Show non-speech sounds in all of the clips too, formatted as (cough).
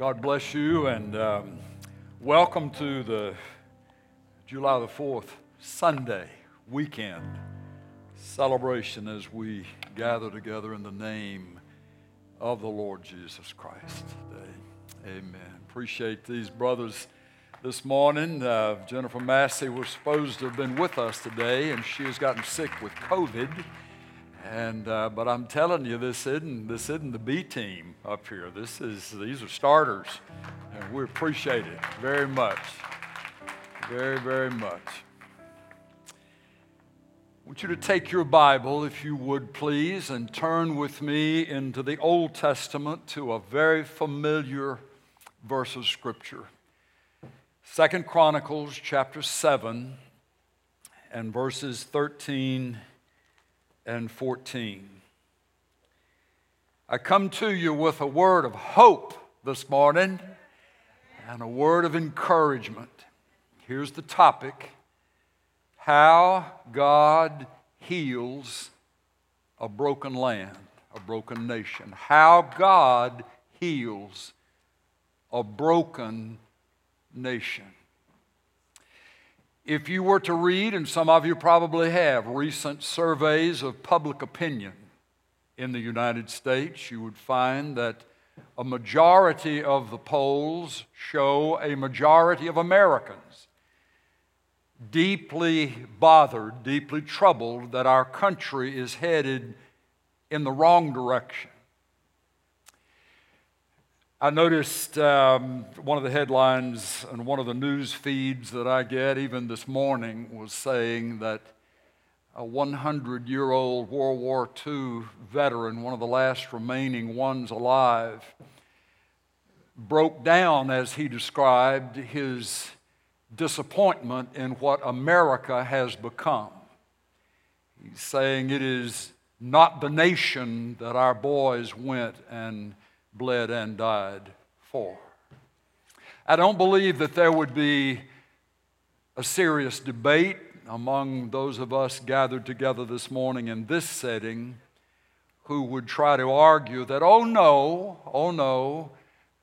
God bless you and um, welcome to the July the 4th Sunday weekend celebration as we gather together in the name of the Lord Jesus Christ today. Amen. Appreciate these brothers this morning. Uh, Jennifer Massey was supposed to have been with us today, and she has gotten sick with COVID. And uh, but I'm telling you, this isn't this isn't the B team up here. This is these are starters, and we appreciate it very much, very very much. I want you to take your Bible, if you would please, and turn with me into the Old Testament to a very familiar verse of Scripture. Second Chronicles chapter 7 and verses 13 and 14. I come to you with a word of hope this morning and a word of encouragement. Here's the topic How God Heals a Broken Land, a Broken Nation. How God Heals a Broken Nation. If you were to read, and some of you probably have, recent surveys of public opinion in the United States, you would find that a majority of the polls show a majority of Americans deeply bothered, deeply troubled that our country is headed in the wrong direction. I noticed um, one of the headlines and one of the news feeds that I get, even this morning, was saying that a 100 year old World War II veteran, one of the last remaining ones alive, broke down as he described his disappointment in what America has become. He's saying it is not the nation that our boys went and bled and died for. I don't believe that there would be a serious debate among those of us gathered together this morning in this setting who would try to argue that, oh no, oh no,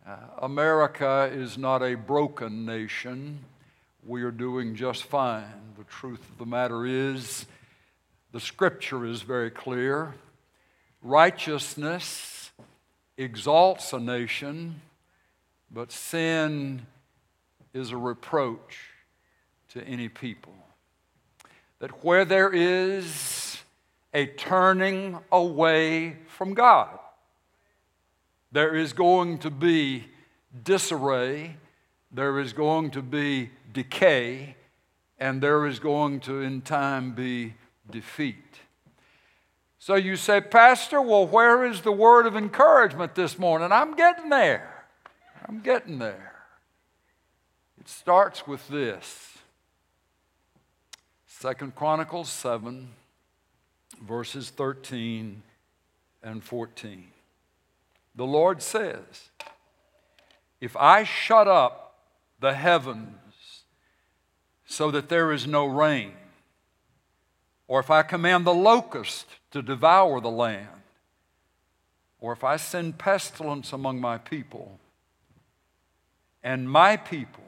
uh, America is not a broken nation. We are doing just fine. The truth of the matter is, the scripture is very clear. Righteousness exalts a nation, but sin is a reproach to any people. That where there is a turning away from God, there is going to be disarray, there is going to be decay, and there is going to, in time, be defeat. So you say, Pastor, well, where is the word of encouragement this morning? I'm getting there. I'm getting there. It starts with this Second Chronicles 7, verses 13 and 14. The Lord says, If I shut up the heavens so that there is no rain, or if I command the locust to devour the land, or if I send pestilence among my people, and my people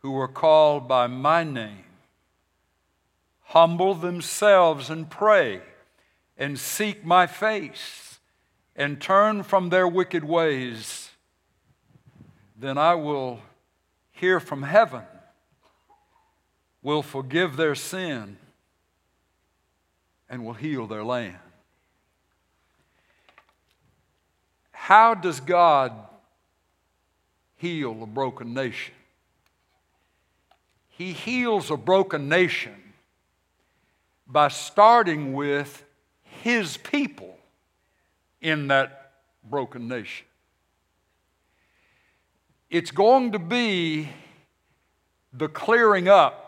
who are called by my name humble themselves and pray and seek my face and turn from their wicked ways, then I will hear from heaven, will forgive their sin and will heal their land. How does God heal a broken nation? He heals a broken nation by starting with His people in that broken nation. It's going to be the clearing up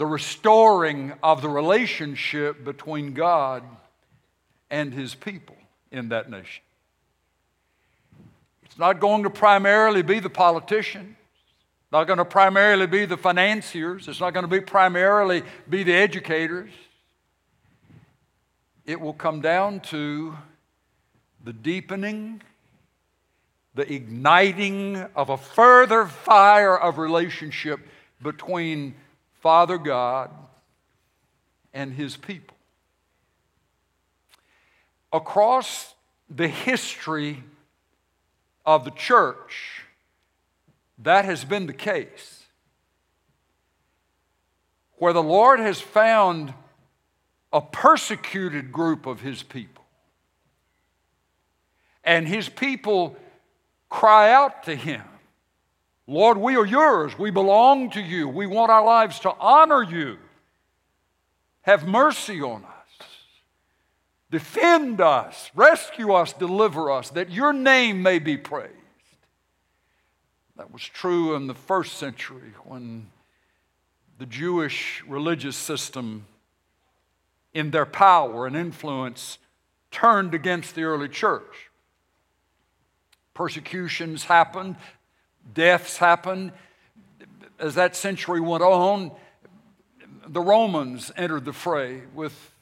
the restoring of the relationship between God and his people in that nation. It's not going to primarily be the politicians, not going to primarily be the financiers, it's not going to be primarily be the educators. It will come down to the deepening the igniting of a further fire of relationship between Father God and his people. Across the history of the church, that has been the case. Where the Lord has found a persecuted group of his people, and his people cry out to him Lord, we are yours. We belong to you. We want our lives to honor you. Have mercy on us. Defend us. Rescue us. Deliver us, that your name may be praised. That was true in the first century when the Jewish religious system, in their power and influence, turned against the early church. Persecutions happened, deaths happened. As that century went on, the Romans entered the fray with,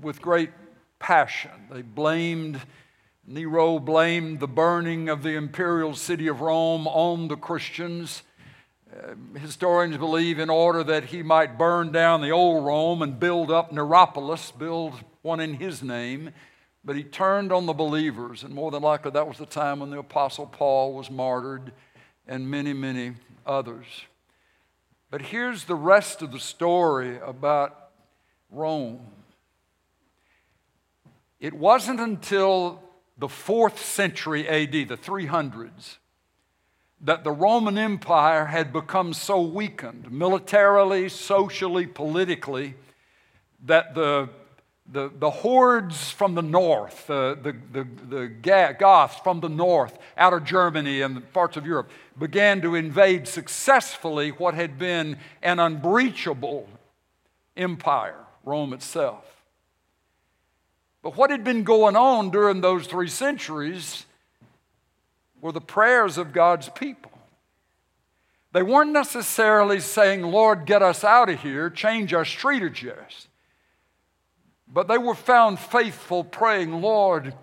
with great passion. They blamed, Nero blamed the burning of the imperial city of Rome on the Christians. Uh, historians believe in order that he might burn down the old Rome and build up Neropolis, build one in his name. But he turned on the believers, and more than likely that was the time when the Apostle Paul was martyred and many, many others. But here's the rest of the story about Rome. It wasn't until the fourth century AD, the 300s, that the Roman Empire had become so weakened, militarily, socially, politically, that the the, the hordes from the north, the, the, the, the Goths from the north, out of Germany and parts of Europe, began to invade successfully what had been an unbreachable empire, Rome itself. But what had been going on during those three centuries were the prayers of God's people. They weren't necessarily saying, Lord, get us out of here, change our strategies. But they were found faithful, praying, Lord,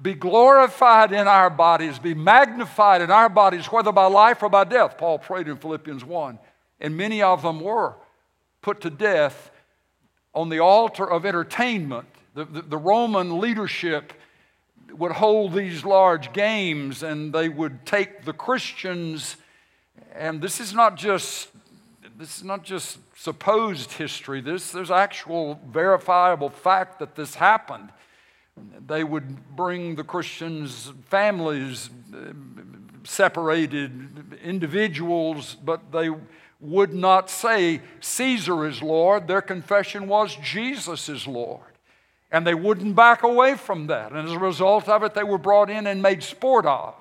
be glorified in our bodies, be magnified in our bodies, whether by life or by death. Paul prayed in Philippians 1. And many of them were put to death on the altar of entertainment. The, the, the Roman leadership would hold these large games and they would take the Christians, and this is not just this is not just supposed history. This, there's actual verifiable fact that this happened. They would bring the Christians' families, uh, separated individuals, but they would not say Caesar is Lord. Their confession was Jesus is Lord. And they wouldn't back away from that. And as a result of it, they were brought in and made sport of.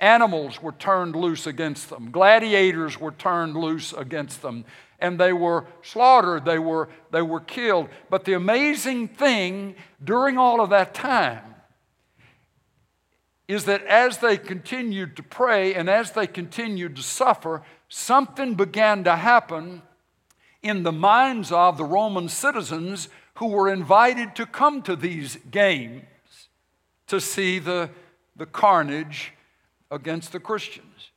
Animals were turned loose against them, gladiators were turned loose against them, and they were slaughtered, they were, they were killed. But the amazing thing during all of that time is that as they continued to pray and as they continued to suffer, something began to happen in the minds of the Roman citizens who were invited to come to these games to see the, the carnage against the Christians.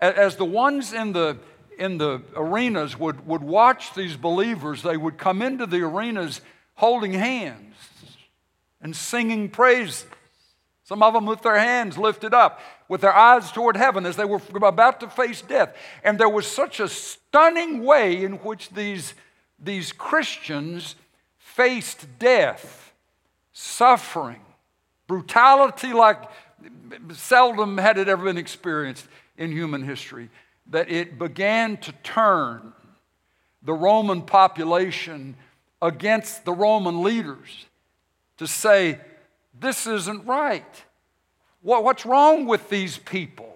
As the ones in the, in the arenas would, would watch these believers, they would come into the arenas holding hands and singing praises. Some of them with their hands lifted up, with their eyes toward heaven as they were about to face death. And there was such a stunning way in which these, these Christians faced death, suffering, brutality like seldom had it ever been experienced in human history, that it began to turn the Roman population against the Roman leaders to say, this isn't right. what's wrong with these people?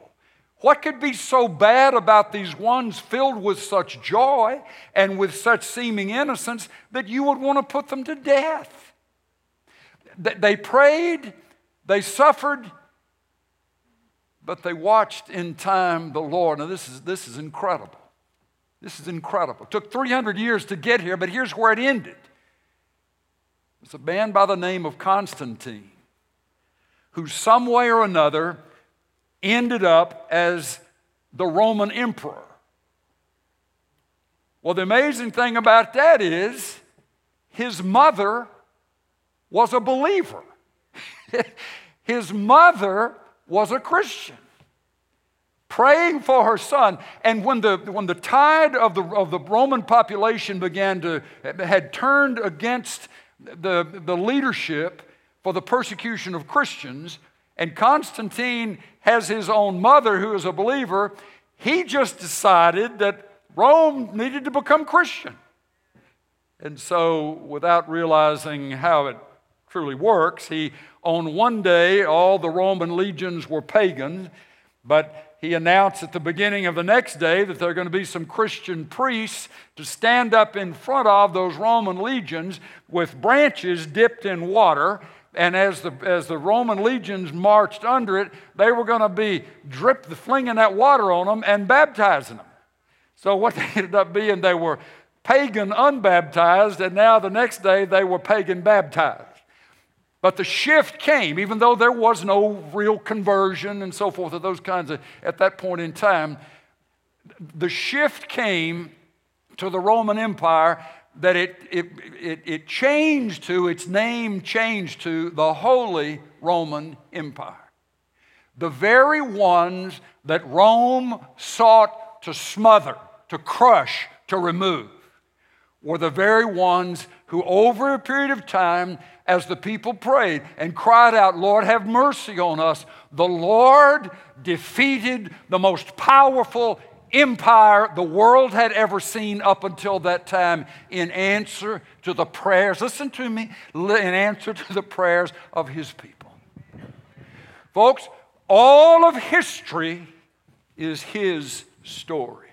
What could be so bad about these ones filled with such joy and with such seeming innocence that you would want to put them to death? They prayed, they suffered, but they watched in time the Lord. Now, this is, this is incredible. This is incredible. It took 300 years to get here, but here's where it ended. It's a man by the name of Constantine who, some way or another, ended up as the Roman emperor. Well, the amazing thing about that is his mother was a believer. (laughs) his mother was a Christian praying for her son. And when the, when the tide of the, of the Roman population began to, had turned against the, the leadership for the persecution of Christians, and Constantine has his own mother who is a believer, he just decided that Rome needed to become Christian. And so, without realizing how it truly works, he, on one day, all the Roman legions were pagan, but he announced at the beginning of the next day that there are going to be some Christian priests to stand up in front of those Roman legions with branches dipped in water. And as the, as the Roman legions marched under it, they were going to be dripped, flinging that water on them and baptizing them. So what (laughs) they ended up being, they were pagan unbaptized, and now the next day they were pagan baptized. But the shift came, even though there was no real conversion and so forth, of those kinds of, at that point in time, the shift came to the Roman Empire that it, it, it, it changed to, its name changed to the Holy Roman Empire. The very ones that Rome sought to smother, to crush, to remove, were the very ones who, over a period of time, as the people prayed and cried out, Lord, have mercy on us, the Lord defeated the most powerful empire the world had ever seen up until that time in answer to the prayers, listen to me, in answer to the prayers of his people. Folks, all of history is his story.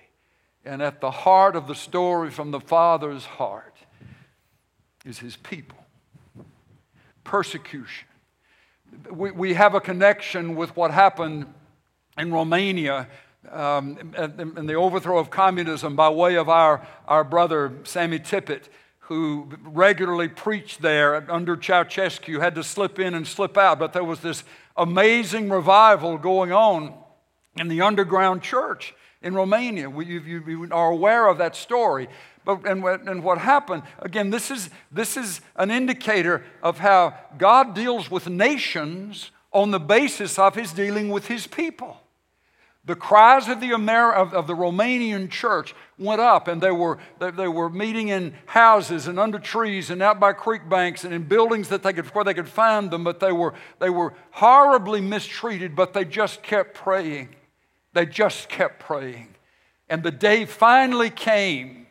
And at the heart of the story from the Father's heart is his people persecution. We, we have a connection with what happened in Romania um, in the overthrow of communism by way of our, our brother Sammy Tippit, who regularly preached there under Ceausescu, had to slip in and slip out. But there was this amazing revival going on in the underground church in Romania. We, you, you are aware of that story. But, and, and what happened, again, this is, this is an indicator of how God deals with nations on the basis of his dealing with his people. The cries of the, Amer- of, of the Romanian church went up, and they were, they, they, were meeting in houses and under trees and out by creek banks and in buildings that they could, where they could find them, but they were, they were horribly mistreated, but they just kept praying. They just kept praying. And the day finally came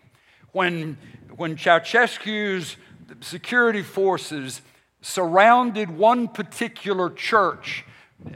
when, when Ceausescu's security forces surrounded one particular church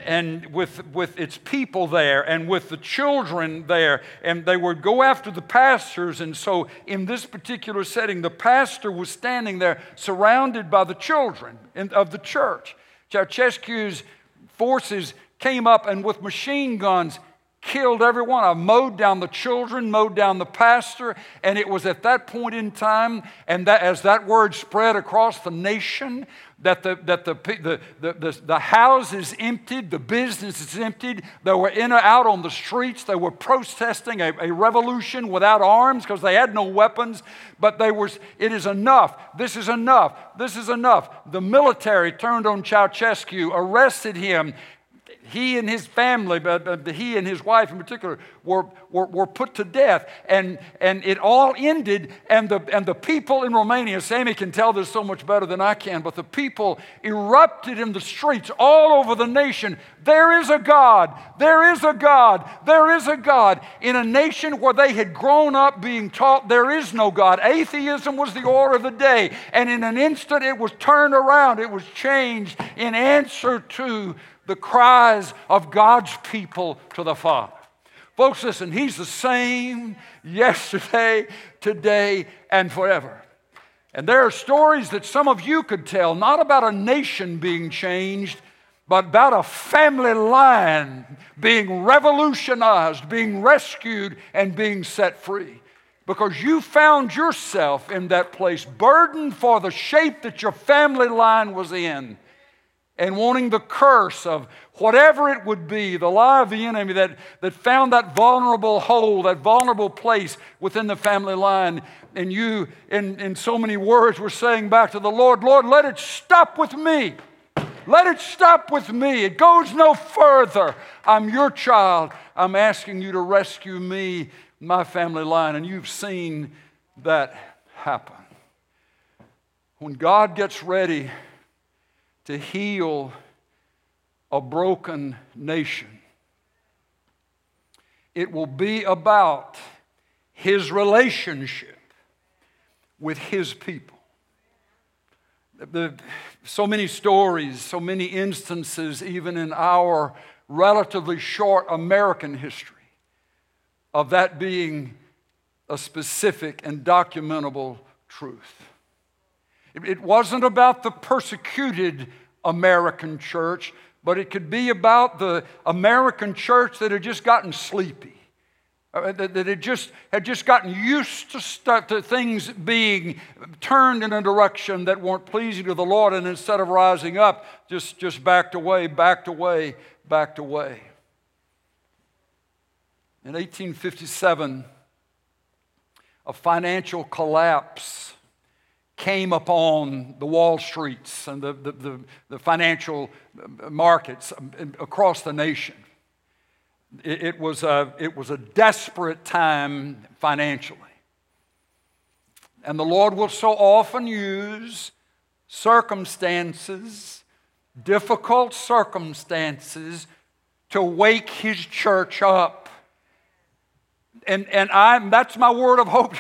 and with, with its people there and with the children there, and they would go after the pastors. And so, in this particular setting, the pastor was standing there surrounded by the children of the church. Ceausescu's forces came up and with machine guns killed everyone. I mowed down the children, mowed down the pastor, and it was at that point in time, and that as that word spread across the nation, that the, that the, the, the, the, the houses emptied, the businesses emptied. They were in or out on the streets. They were protesting a, a revolution without arms because they had no weapons. But they was, it is enough. This is enough. This is enough. The military turned on Ceausescu, arrested him, he and his family, but he and his wife in particular, were, were, were, put to death. And, and it all ended, and the, and the people in Romania, Sammy can tell this so much better than I can, but the people erupted in the streets all over the nation. There is a God, there is a God, there is a God. In a nation where they had grown up being taught there is no God, atheism was the order of the day. And in an instant, it was turned around, it was changed in answer to the cries of God's people to the Father. Folks, listen, He's the same yesterday, today, and forever. And there are stories that some of you could tell, not about a nation being changed, but about a family line being revolutionized, being rescued, and being set free. Because you found yourself in that place, burdened for the shape that your family line was in and wanting the curse of whatever it would be, the lie of the enemy that, that found that vulnerable hole, that vulnerable place within the family line. And you, in, in so many words, were saying back to the Lord, Lord, let it stop with me. Let it stop with me. It goes no further. I'm your child. I'm asking you to rescue me, my family line. And you've seen that happen. When God gets ready to heal a broken nation, it will be about his relationship with his people. The, so many stories, so many instances, even in our relatively short American history, of that being a specific and documentable truth. It wasn't about the persecuted American church, but it could be about the American church that had just gotten sleepy. Uh, that, had just had just gotten used to, to things being turned in a direction that weren't pleasing to the Lord, and instead of rising up, just, just backed away, backed away, backed away. In 1857, a financial collapse came upon the Wall Streets and the, the, the, the financial markets across the nation. It, it, was a, it was a desperate time financially. And the Lord will so often use circumstances, difficult circumstances, to wake His church up. And, and I, that's my word of hope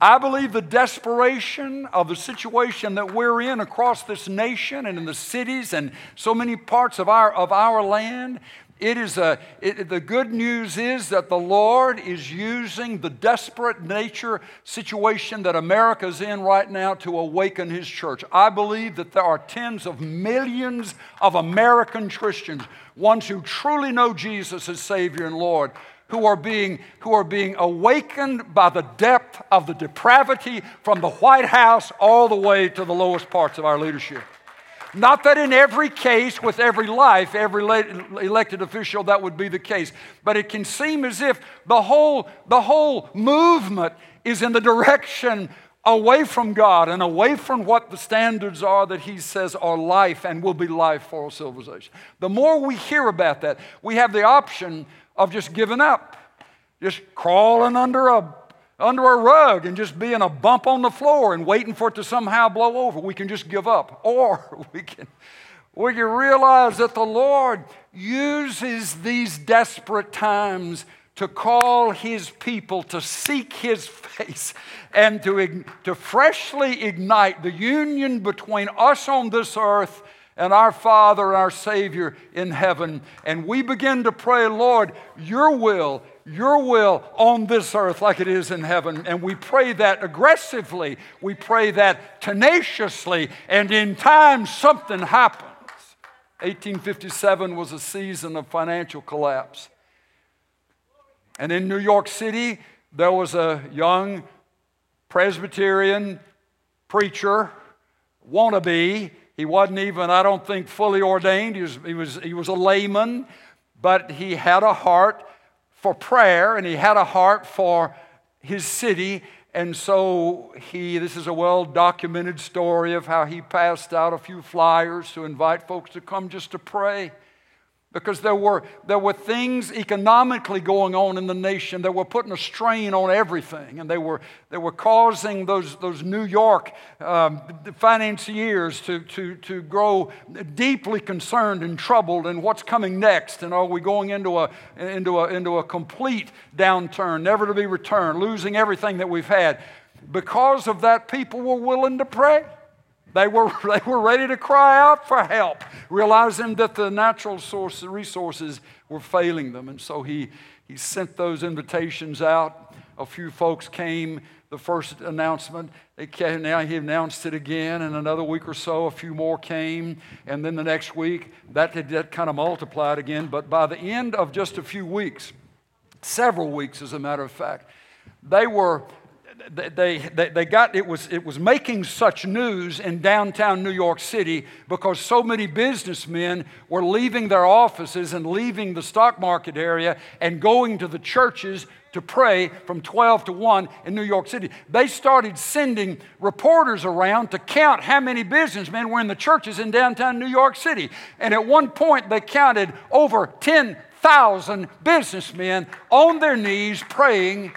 I believe the desperation of the situation that we're in across this nation and in the cities and so many parts of our, of our land, it is a, it, the good news is that the Lord is using the desperate nature situation that America's in right now to awaken His church. I believe that there are tens of millions of American Christians, ones who truly know Jesus as Savior and Lord, who are being, who are being awakened by the depth of the depravity from the White House all the way to the lowest parts of our leadership. Not that in every case, with every life, every elected official, that would be the case. But it can seem as if the whole, the whole movement is in the direction away from God and away from what the standards are that He says are life and will be life for civilization. The more we hear about that, we have the option of just giving up, just crawling under a, under a rug and just being a bump on the floor and waiting for it to somehow blow over. We can just give up. (laughs) Or we can, we can realize that the Lord uses these desperate times to call his people to seek his (laughs) face and to, to freshly ignite the union between us on this earth and our Father, and our Savior in heaven. And we begin to pray, Lord, your will, your will on this earth like it is in heaven. And we pray that aggressively, we pray that tenaciously, and in time something happens. 1857 was a season of financial collapse. And in New York City, there was a young Presbyterian preacher, wannabe, he wasn't even, I don't think, fully ordained. He was, he was, he was a layman, but he had a heart for prayer and he had a heart for his city. And so he, this is a well documented story of how he passed out a few flyers to invite folks to come just to pray because there were, there were things economically going on in the nation that were putting a strain on everything. And they were, they were causing those, those New York um, financiers to, to, to grow deeply concerned and troubled and what's coming next. And are we going into a, into a, into a complete downturn, never to be returned, losing everything that we've had? Because of that, people were willing to pray. They were, (laughs) they were ready to cry out for help, realizing that the natural source, resources were failing them. And so he, he sent those invitations out. A few folks came. The first announcement, came, now he announced it again. And another week or so, a few more came. And then the next week, that, that kind of multiplied again. But by the end of just a few weeks, several weeks as a matter of fact, they were they, they, they got it was it was making such news in downtown New York City because so many businessmen were leaving their offices and leaving the stock market area and going to the churches to pray from 12 to 1 in New York City. They started sending reporters around to count how many businessmen were in the churches in downtown New York City. And at one point, they counted over 10,000 businessmen on their knees praying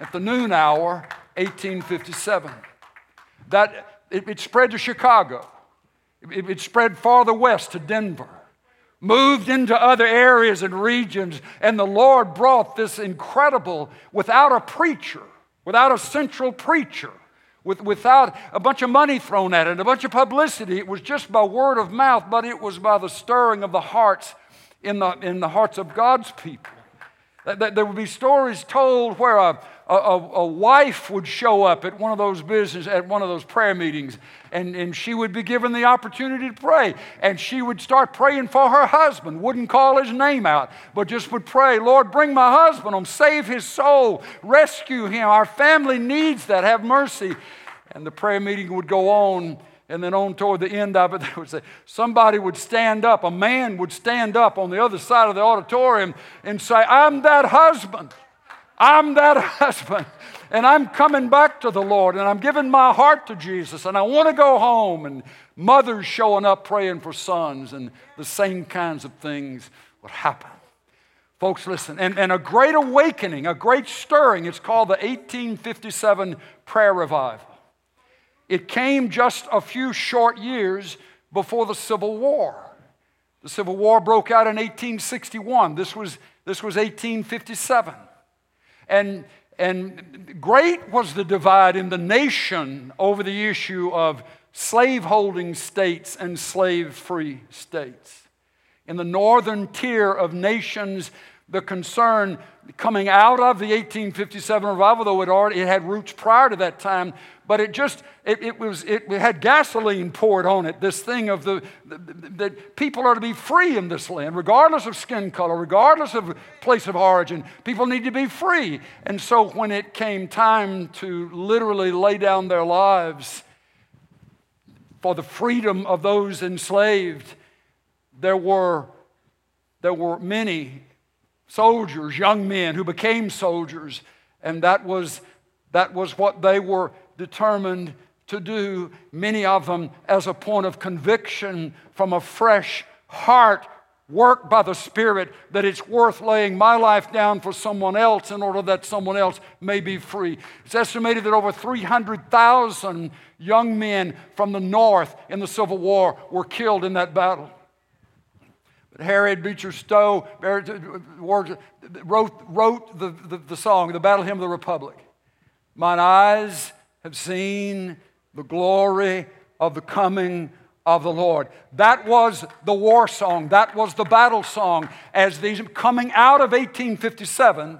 at the noon hour, 1857. That it, it spread to Chicago. It, it spread farther west to Denver moved into other areas and regions, and the Lord brought this incredible, without a preacher, without a central preacher, with, without a bunch of money thrown at it, a bunch of publicity. It was just by word of mouth, but it was by the stirring of the hearts in the, in the hearts of God's people. that There would be stories told where a, a, a, wife would show up at one of those business, at one of those prayer meetings, and, and she would be given the opportunity to pray. And she would start praying for her husband, wouldn't call his name out, but just would pray, Lord, bring my husband home, save his soul, rescue him. Our family needs that. Have mercy. And the prayer meeting would go on and then on toward the end of it, (laughs) they would say, somebody would stand up, a man would stand up on the other side of the auditorium and say, I'm that husband. I'm that (laughs) husband. And I'm coming back to the Lord and I'm giving my heart to Jesus and I want to go home. And mothers showing up praying for sons and the same kinds of things would happen. Folks, listen, and, and a great awakening, a great stirring. It's called the 1857 Prayer Revival. It came just a few short years before the Civil War. The Civil War broke out in 1861. This was, this was 1857. And, and great was the divide in the nation over the issue of slaveholding states and slave free states. In the northern tier of nations, the concern coming out of the 1857 revival, though it, already, it had roots prior to that time, but it just it, it was it, had gasoline poured on it this thing of the that people are to be free in this land regardless of skin color regardless of place of origin people need to be free. And so when it came time to literally lay down their lives for the freedom of those enslaved there were there were many soldiers young men who became soldiers and that was that was what they were determined to do, many of them as a point of conviction from a fresh heart work by the Spirit that it's worth laying my life down for someone else in order that someone else may be free. It's estimated that over 300,000 young men from the North in the Civil War were killed in that battle. Harriet Beecher Stowe wrote, wrote the, the, the song, the Battle Hymn of the Republic. Mine eyes have seen the glory of the coming of the Lord. That was the war song. That was the battle song as these coming out of 1857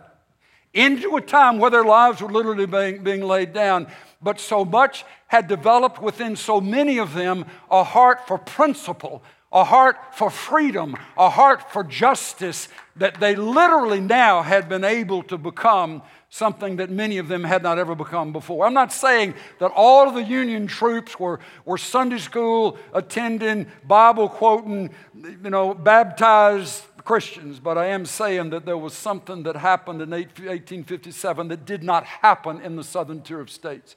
into a time where their lives were literally being, being laid down. But so much had developed within so many of them a heart for principle, a heart for freedom, a heart for justice that they literally now had been able to become something that many of them had not ever become before. I'm not saying that all of the Union troops were, were Sunday school attending, Bible quoting, you know, baptized Christians, but I am saying that there was something that happened in 1857 that did not happen in the southern tier of states.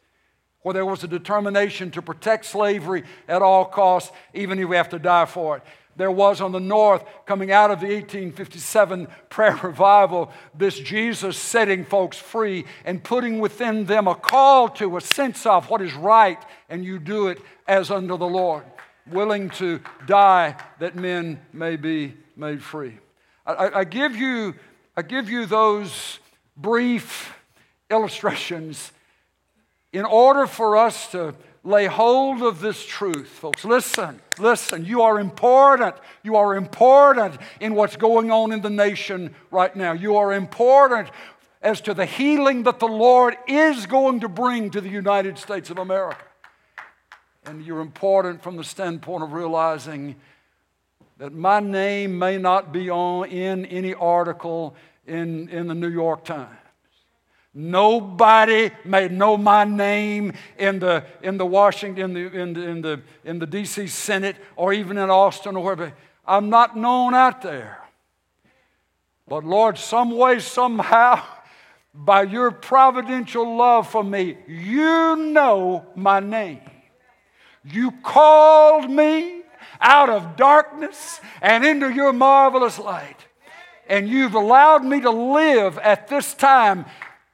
Where there was a determination to protect slavery at all costs, even if we have to die for it there was on the north coming out of the 1857 prayer (laughs) revival, this Jesus setting folks free and putting within them a call to a sense of what is right, and you do it as under the Lord, willing to die that men may be made free. I, I give you, I give you those brief illustrations in order for us to lay hold of this truth, folks. Listen, listen. You are important. You are important in what's going on in the nation right now. You are important as to the healing that the Lord is going to bring to the United States of America. And you're important from the standpoint of realizing that my name may not be on in any article in, in the New York Times. Nobody may know my name in the, in the Washington, in the, in the, in the, in the DC Senate or even in Austin or wherever. I'm not known out there. But Lord, some way, somehow, (laughs) by your providential love for me, you know my name. You called me out of darkness and into your marvelous light. And you've allowed me to live at this time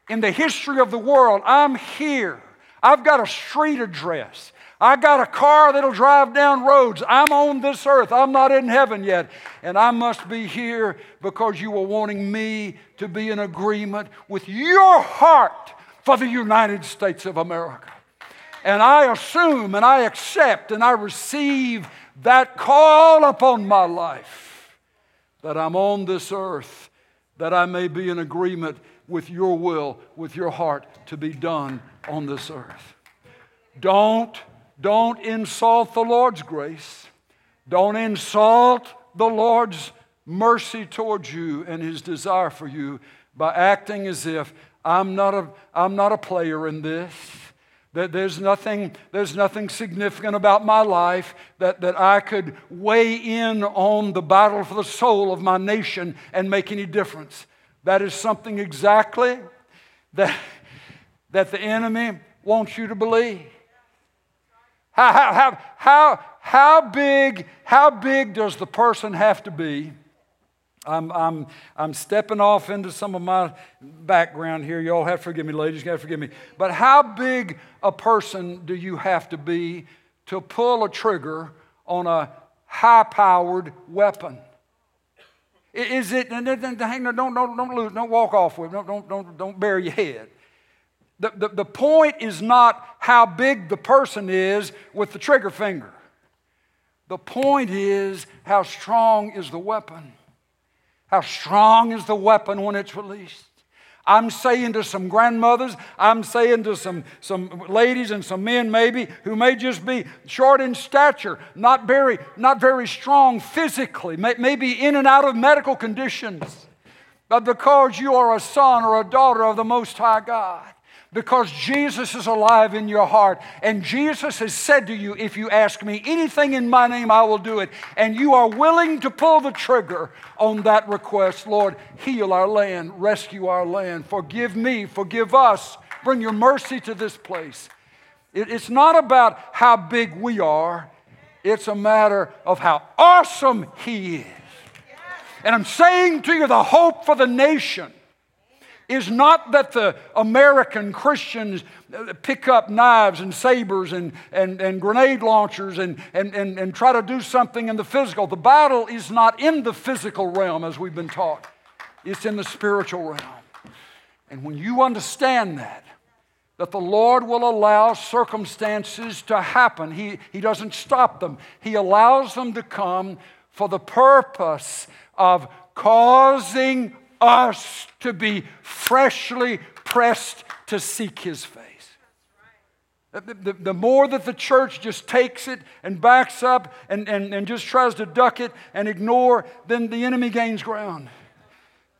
in the history of the world. I'm here. I've got a street address. I got a car that'll drive down roads. I'm on this earth. I'm not in heaven yet. And I must be here because you were wanting me to be in agreement with your heart for the United States of America. And I assume and I accept and I receive that call upon my life that I'm on this earth, that I may be in agreement with your will, with your heart to be done on this earth. Don't, don't insult the Lord's grace. Don't insult the Lord's mercy towards you and his desire for you by acting as if I'm not a, I'm not a player in this. That there's nothing, there's nothing significant about my life that, that I could weigh in on the battle for the soul of my nation and make any difference. That is something exactly that, that the enemy wants you to believe. How, how, how, how, how, big, how big does the person have to be? I'm, I'm, I'm stepping off into some of my background here. Y'all have to forgive me, ladies. You have to forgive me. But how big a person do you have to be to pull a trigger on a high powered weapon? Is it, hang on, don't, don't, don't lose, don't walk off with, don't, don't, don't, don't bury your head. The, the, the point is not how big the person is with the trigger finger. The point is how strong is the weapon. How strong is the weapon when it's released. I'm saying to some grandmothers, I'm saying to some, some ladies and some men maybe who may just be short in stature, not very, not very strong physically, may, maybe in and out of medical conditions, but because you are a son or a daughter of the Most High God because Jesus is alive in your heart. And Jesus has said to you, If you ask me anything in my name, I will do it. And you are willing to pull the trigger on that request. Lord, heal our land, rescue our land, forgive me, forgive us, bring your mercy to this place. It's not about how big we are, it's a matter of how awesome He is. And I'm saying to you, the hope for the nation is not that the American Christians uh, pick up knives and sabers and, and, and grenade launchers and, and, and, and try to do something in the physical. The battle is not in the physical realm as we've been taught, it's in the spiritual realm. And when you understand that, that the Lord will allow circumstances to happen. He, he doesn't stop them, He allows them to come for the purpose of causing us to be freshly pressed to seek His face. The, the, the, more that the church just takes it and backs up and, and, and just tries to duck it and ignore, then the enemy gains ground.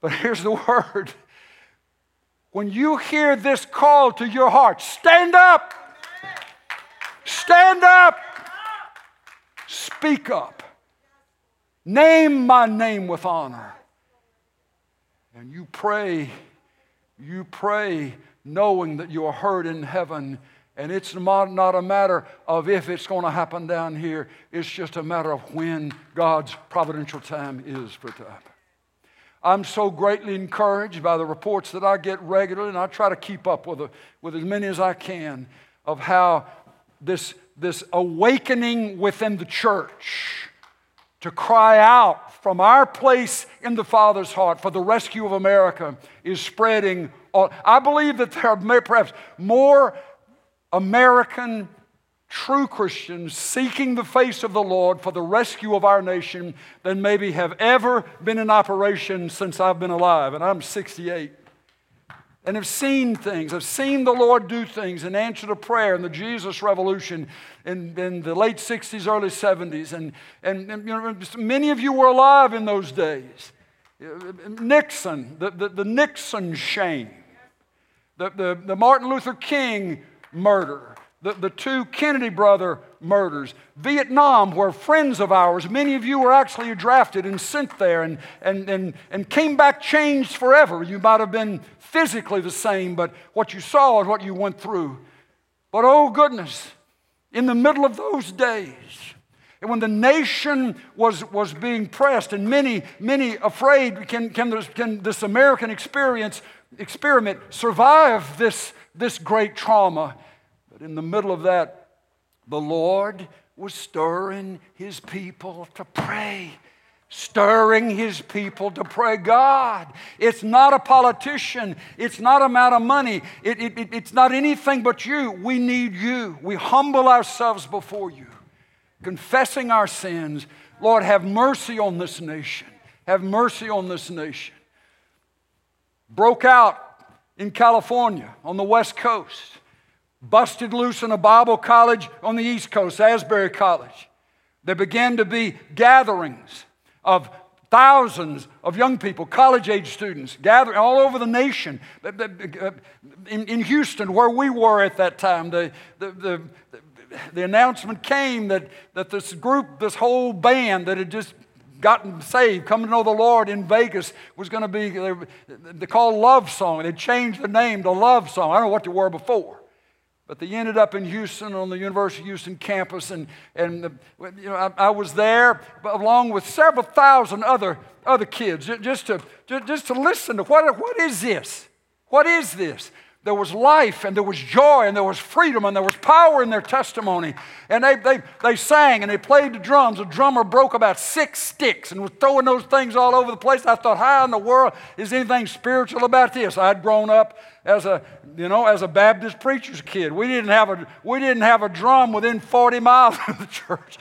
But here's the (laughs) word when you hear this call to your heart, stand up. Stand up. Speak up. Name my name with honor. And you pray, you pray knowing that you are heard in heaven. And it's not, a matter of if it's going to happen down here, it's just a matter of when God's providential time is for it to happen. I'm so greatly encouraged by the reports that I get regularly, and I try to keep up with, with as many as I can of how this, this awakening within the church to cry out from our place in the Father's heart for the rescue of America is spreading. All. I believe that there are perhaps more American true Christians seeking the face of the Lord for the rescue of our nation than maybe have ever been in operation since I've been alive, and I'm 68 and have seen things. I've seen the Lord do things in answer to prayer in the Jesus Revolution in, in the late 60s, early 70s. And, and, and you know, many of you were alive in those days. Nixon, the, the, the Nixon shame. the, the, the Martin Luther King murder, the, the two Kennedy brother murders, Vietnam, where friends of ours, many of you were actually drafted and sent there and, and, and, and came back changed forever. You might have been physically the same, but what you saw and what you went through. But oh, goodness, in the middle of those days, and when the nation was, was being pressed, and many, many afraid, can, can, this, can this American experience, experiment survive this, this great trauma? But in the middle of that, the Lord was stirring his people to pray stirring his people to pray God. It's not a politician, it's not amount of money, it, it, it, it's not anything but you. We need you. We humble ourselves before you, confessing our sins. Lord, have mercy on this nation. Have mercy on this nation. Broke out in California on the West Coast busted loose in a Bible college on the East Coast, Asbury College. There began to be gatherings of thousands of young people, college age students, gathering all over the nation. Uh, uh, uh, in, in Houston, where we were at that time, the, the, the, the announcement came that, that this group, this whole band that had just gotten saved, come to know the Lord in Vegas was going to be, they called Love Song. They changed the name to Love Song. I don't know what they were before. But they ended up in Houston on the University of Houston campus, and, and the, you know, I, I, was there along with several thousand other, other kids just to, just to listen to what, what is this? What is this? There was life and there was joy and there was freedom and there was power in their testimony. And they, they, they sang and they played the drums. The drummer broke about six sticks and was throwing those things all over the place. I thought, how in the world is anything spiritual about this? I'd grown up as a, you know, as a Baptist preacher's kid. We didn't have a, we didn't have a drum within 40 miles (laughs) of the church.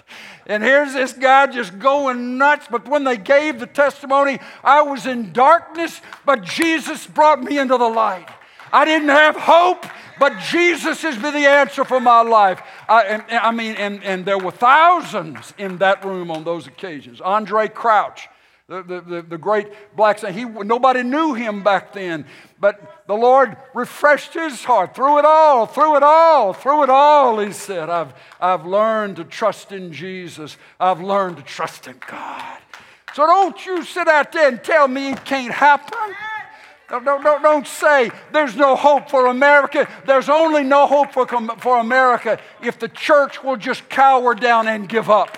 And here's this guy just going nuts. But when they gave the testimony, I was in darkness, but Jesus brought me into the light. I didn't have hope, but Jesus has been the answer for my life. I, and, I mean, and, and there were thousands in that room on those occasions. Andraé Crouch, the, the, the, great black saint, he, nobody knew him back then, but the Lord refreshed his heart through it all, through it all, through it all. He said, I've, I've learned to trust in Jesus, I've learned to trust in God. So don't you sit out there and tell me it can't happen. Don't, don't, don't say there's no hope for America. There's only no hope for, for America if the church will just cower down and give up.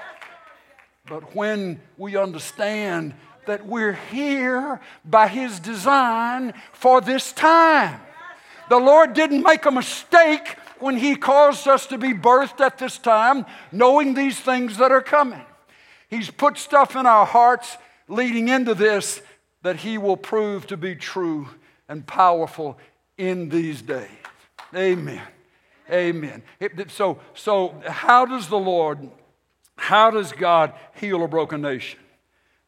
But when we understand that we're here by His design for this time, the Lord didn't make a mistake when He caused us to be birthed at this time, knowing these things that are coming. He's put stuff in our hearts leading into this that He will prove to be true and powerful in these days. Amen. Amen. So, so how does the Lord, how does God heal a broken nation?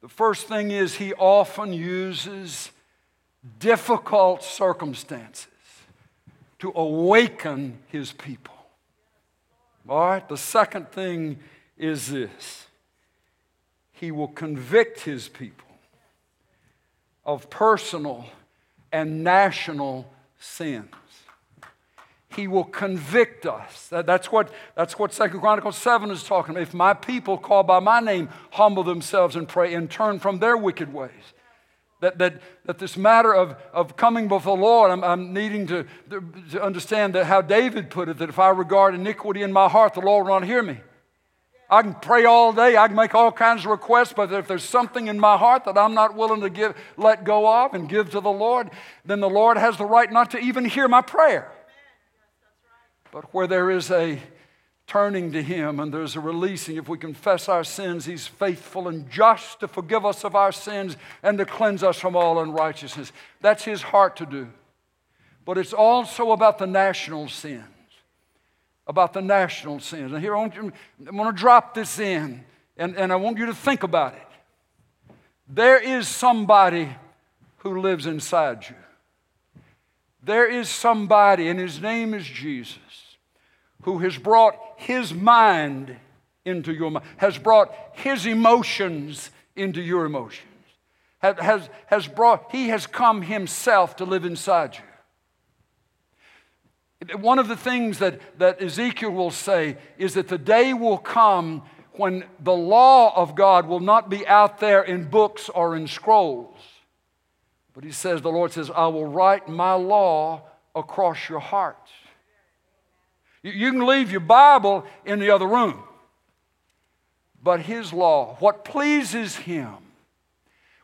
The first thing is He often uses difficult circumstances to awaken His people. All right? The second thing is this He will convict His people of personal and national sins. He will convict us. That, that's what, that's what 2 Chronicles 7 is talking about. If my people called by my name humble themselves and pray and turn from their wicked ways. That, that, that this matter of, of coming before the Lord, I'm, I'm needing to, to understand that how David put it, that if I regard iniquity in my heart, the Lord will not hear me. I can pray all day. I can make all kinds of requests, but if there's something in my heart that I'm not willing to give, let go of and give to the Lord, then the Lord has the right not to even hear my prayer. But where there is a turning to Him and there's a releasing, if we confess our sins, He's faithful and just to forgive us of our sins and to cleanse us from all unrighteousness. That's His heart to do. But it's also about the national sin about the national sins. And here I want, you, I want to drop this in, and, and I want you to think about it. There is somebody who lives inside you. There is somebody, and his name is Jesus, who has brought his mind into your mind, has brought his emotions into your emotions, has, has brought, he has come himself to live inside you. One of the things that, that Ezekiel will say is that the day will come when the law of God will not be out there in books or in scrolls. But he says, the Lord says, I will write my law across your heart. You, you can leave your Bible in the other room, but his law, what pleases him,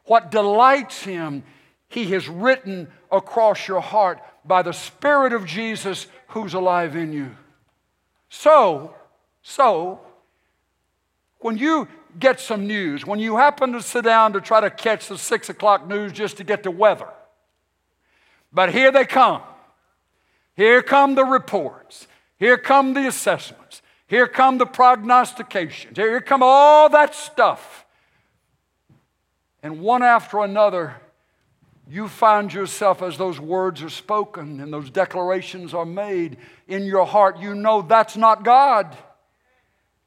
what delights him, he has written across your heart by the Spirit of Jesus who's alive in you. So, so, when you get some news, when you happen to sit down to try to catch the six o'clock news just to get the weather, but here they come. Here come the reports. Here come the assessments. Here come the prognostications. Here come all that stuff. And one after another, you find yourself as those words are spoken and those declarations are made in your heart, you know that's not God.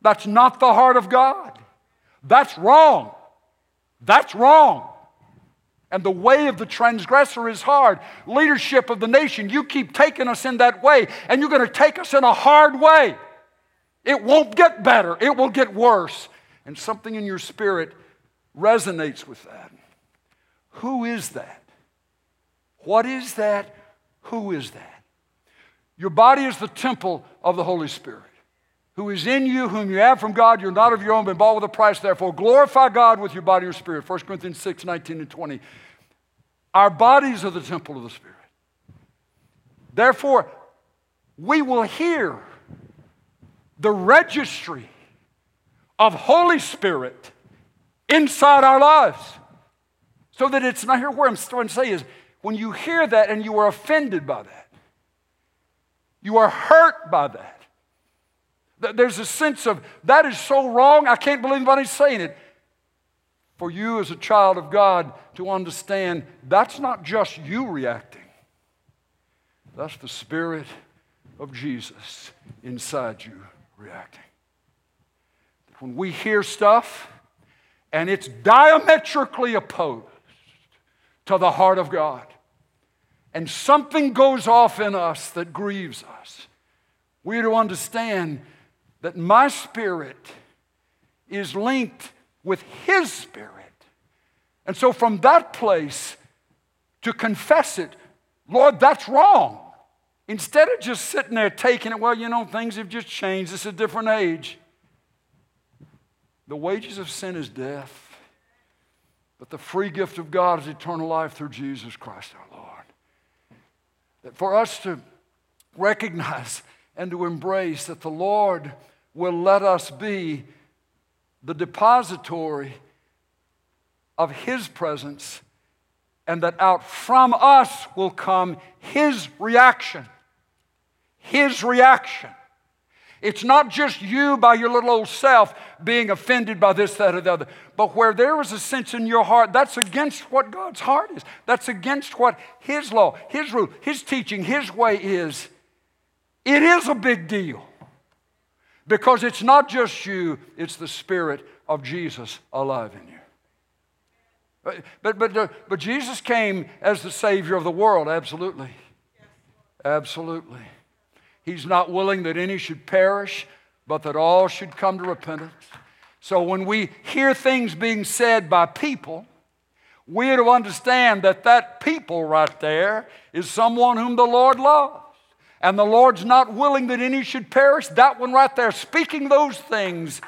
That's not the heart of God. That's wrong. That's wrong. And the way of the transgressor is hard. Leadership of the nation, you keep taking us in that way, and you're going to take us in a hard way. It won't get better, it will get worse. And something in your spirit resonates with that. Who is that? What is that? Who is that? Your body is the temple of the Holy Spirit, who is in you, whom you have from God. You're not of your own, but bought with a price. Therefore, glorify God with your body and spirit. 1 Corinthians 6 19 and 20. Our bodies are the temple of the Spirit. Therefore, we will hear the registry of Holy Spirit inside our lives. So that it's not here where I'm trying to say is when you hear that and you are offended by that, you are hurt by that. There's a sense of that is so wrong, I can't believe anybody's saying it. For you as a child of God to understand that's not just you reacting, that's the Spirit of Jesus inside you reacting. When we hear stuff and it's diametrically opposed to the heart of God. And something goes off in us that grieves us. We to understand that my spirit is linked with His spirit. And so, from that place, to confess it, Lord, that's wrong. Instead of just sitting there taking it, well, you know, things have just changed. It's a different age. The wages of sin is death. But the free gift of God is eternal life through Jesus Christ our Lord. That for us to recognize and to embrace that the Lord will let us be the depository of His presence, and that out from us will come His reaction. His reaction. It's not just you by your little old self being offended by this, that, or the other, but where there is a sense in your heart that's against what God's heart is, that's against what His law, His rule, His teaching, His way is. It is a big deal because it's not just you, it's the Spirit of Jesus alive in you. But, but, but, uh, but Jesus came as the Savior of the world, absolutely. Absolutely. He's not willing that any should perish, but that all should come to repentance. So when we hear things being said by people, we are to understand that that people right there is someone whom the Lord loves. And the Lord's not willing that any should perish. That one right there, speaking those things,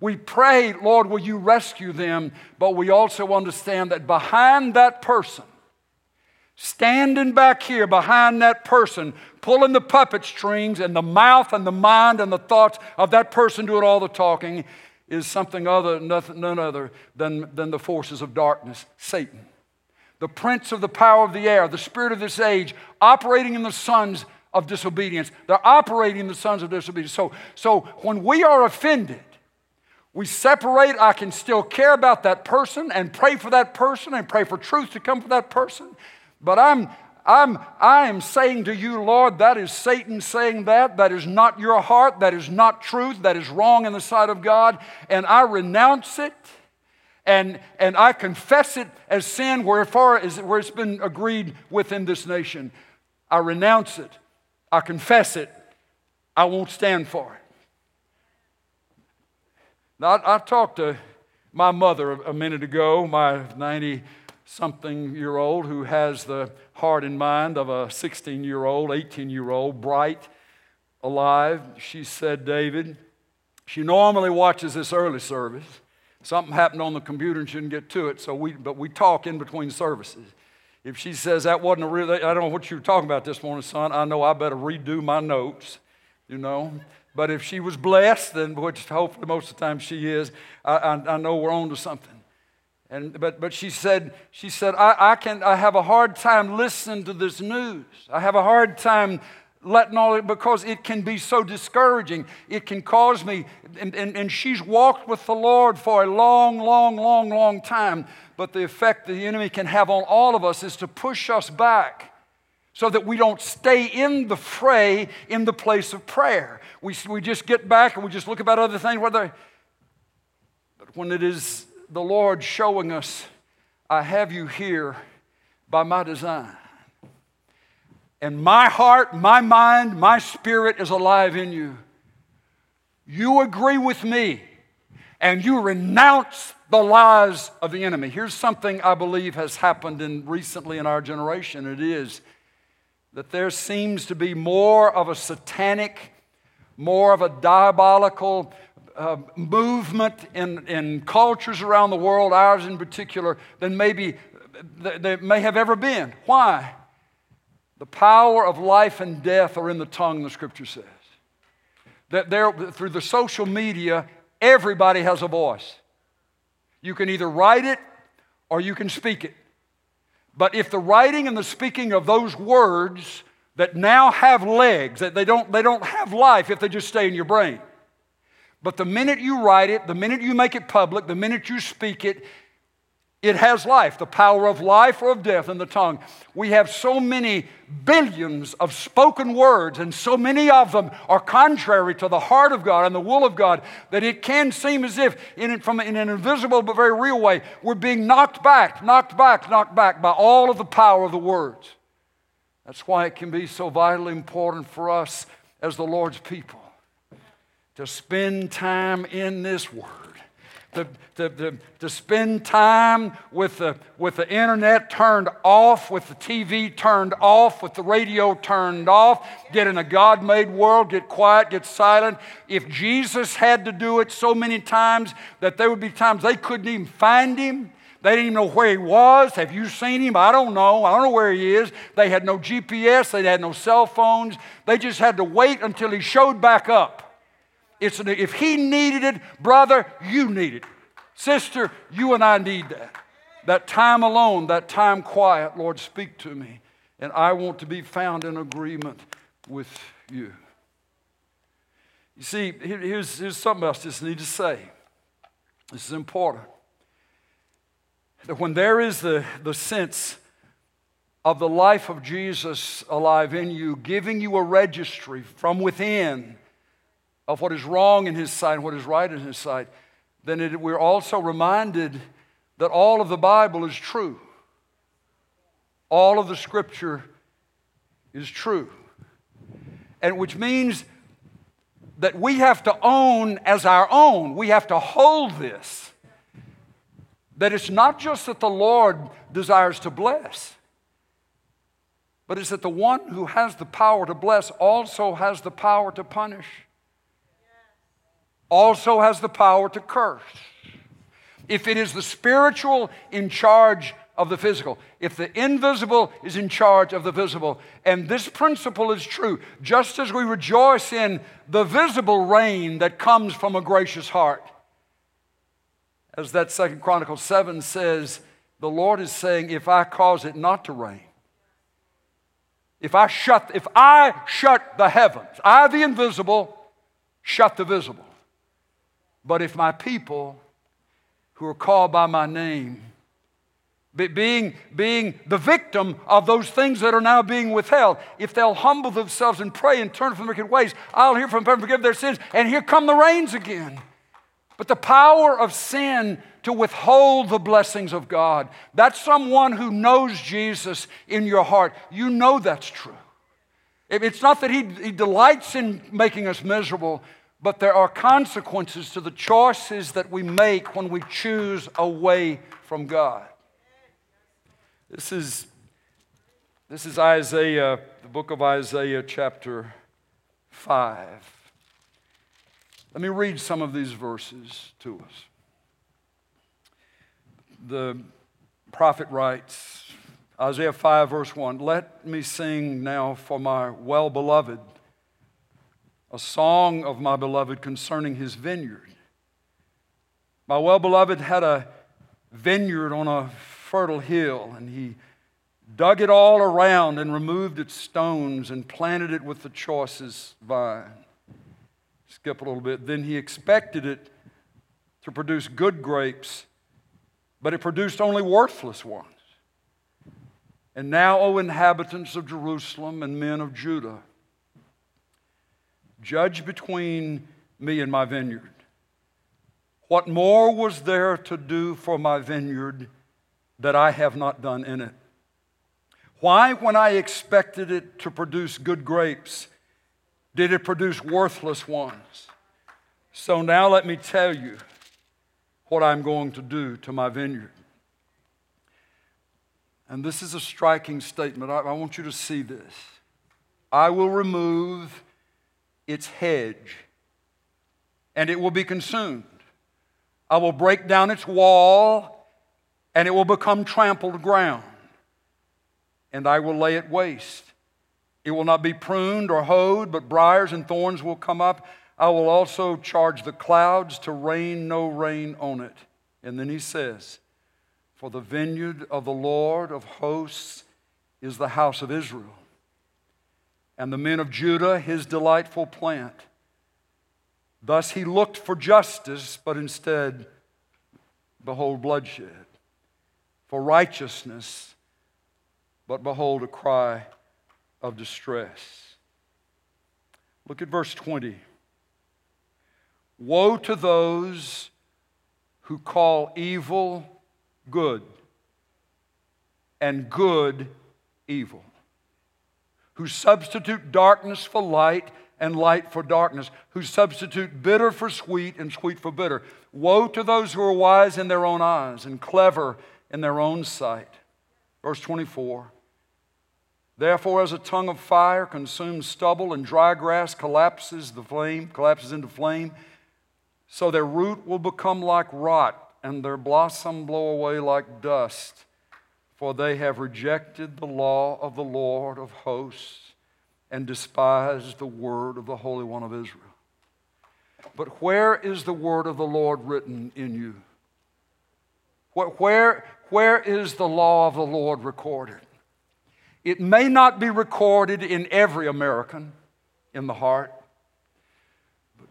we pray, Lord, will you rescue them? But we also understand that behind that person, standing back here behind that person, pulling the puppet strings, and the mouth and the mind and the thoughts of that person doing all the talking is something other, nothing, none other than, than the forces of darkness, Satan. The prince of the power of the air, the spirit of this age, operating in the sons of disobedience. They're operating in the sons of disobedience. So, so when we are offended, we separate. I can still care about that person and pray for that person and pray for truth to come for that person. But I'm, I'm, I am saying to you, Lord, that is Satan saying that. That is not your heart. That is not truth. That is wrong in the sight of God. And I renounce it and, and I confess it as sin where, far as, where it's been agreed within this nation. I renounce it I confess it, I won't stand for it. Now, I, I talked to my mother a minute ago, my 90 something year old who has the heart and mind of a 16 year old, 18 year old, bright, alive. She said, David, she normally watches this early service. Something happened on the computer and she didn't get to it, so we, but we talk in between services. If she says that wasn't a real, I don't know what you were talking about this morning, son, I know I better redo my notes, you know. But if she was blessed, then which hopefully most of the time she is, I, I, I know we're on to something. And, but, but she said, she said I, I, can, I have a hard time listening to this news. I have a hard time letting all it because it can be so discouraging. It can cause me, and, and, and she's walked with the Lord for a long, long, long, long time. But the effect the enemy can have on all of us is to push us back so that we don't stay in the fray in the place of prayer. We, we just get back and we just look about other things. Whether, but when it is the Lord showing us, I have you here by my design. And my heart, my mind, my spirit is alive in you. You agree with me and you renounce the lies of the enemy. Here's something I believe has happened in recently in our generation. It is that there seems to be more of a satanic, more of a diabolical uh, movement in, in cultures around the world, ours in particular, than maybe they may have ever been. Why? The power of life and death are in the tongue, the scripture says. That there, through the social media, everybody has a voice. You can either write it or you can speak it. But if the writing and the speaking of those words that now have legs, that they don't, they don't have life if they just stay in your brain. But the minute you write it, the minute you make it public, the minute you speak it, it has life, the power of life or of death in the tongue. We have so many billions of spoken words, and so many of them are contrary to the heart of God and the will of God that it can seem as if, in, from, in an invisible but very real way, we're being knocked back, knocked back, knocked back by all of the power of the words. That's why it can be so vitally important for us as the Lord's people to spend time in this Word to, to, to, to spend time with the, with the internet turned off, with the TV turned off, with the radio turned off, get in a God made world, get quiet, get silent. If Jesus had to do it so many times that there would be times they couldn't even find him, they didn't even know where he was. Have you seen him? I don't know. I don't know where he is. They had no GPS, they had no cell phones. They just had to wait until he showed back up. It's an, if he needed it, brother, you need it. Sister, you and I need that. That time alone, that time quiet, Lord, speak to me. And I want to be found in agreement with you. You see, here's, here's something else I just need to say. This is important. That when there is the, the sense of the life of Jesus alive in you, giving you a registry from within of what is wrong in his sight and what is right in his sight, then it, we're also reminded that all of the Bible is true. All of the scripture is true. And which means that we have to own as our own, we have to hold this. That it's not just that the Lord desires to bless, but it's that the one who has the power to bless also has the power to punish also has the power to curse. If it is the spiritual in charge of the physical, if the invisible is in charge of the visible, and this principle is true, just as we rejoice in the visible rain that comes from a gracious heart. As that second Chronicles 7 says, the Lord is saying, if I cause it not to rain, if I shut, if I shut the heavens, I the invisible, shut the visible. But if my people who are called by my name, being, being the victim of those things that are now being withheld, if they'll humble themselves and pray and turn from their wicked ways, I'll hear from and forgive their sins, and here come the rains again. But the power of sin to withhold the blessings of God, that's someone who knows Jesus in your heart. You know that's true. It's not that he, he delights in making us miserable, but there are consequences to the choices that we make when we choose away from God. This is, this is Isaiah, the book of Isaiah, chapter 5. Let me read some of these verses to us. The prophet writes, Isaiah 5, verse 1 Let me sing now for my well beloved a song of my beloved concerning his vineyard. My well beloved had a vineyard on a fertile hill, and he dug it all around and removed its stones and planted it with the choicest vine. Skip a little bit. Then he expected it to produce good grapes, but it produced only worthless ones. And now, O inhabitants of Jerusalem and men of Judah, judge between me and my vineyard. What more was there to do for my vineyard that I have not done in it? Why, when I expected it to produce good grapes, did it produce worthless ones? So now let me tell you what I'm going to do to my vineyard. And this is a striking statement. I, I want you to see this. I will remove its hedge, and it will be consumed. I will break down its wall, and it will become trampled ground, and I will lay it waste. It will not be pruned or hoed, but briars and thorns will come up. I will also charge the clouds to rain no rain on it. And then he says, For the vineyard of the Lord of hosts is the house of Israel and the men of Judah his delightful plant. Thus he looked for justice, but instead, behold, bloodshed. For righteousness, but behold, a cry of distress. Look at verse 20. Woe to those who call evil good and good evil who substitute darkness for light and light for darkness, who substitute bitter for sweet and sweet for bitter. Woe to those who are wise in their own eyes and clever in their own sight. Verse 24. Therefore, as a tongue of fire consumes stubble and dry grass collapses the flame, collapses into flame, so their root will become like rot and their blossom blow away like dust for they have rejected the law of the Lord of hosts and despised the word of the Holy One of Israel. But where is the word of the Lord written in you? Where, where is the law of the Lord recorded? It may not be recorded in every American in the heart,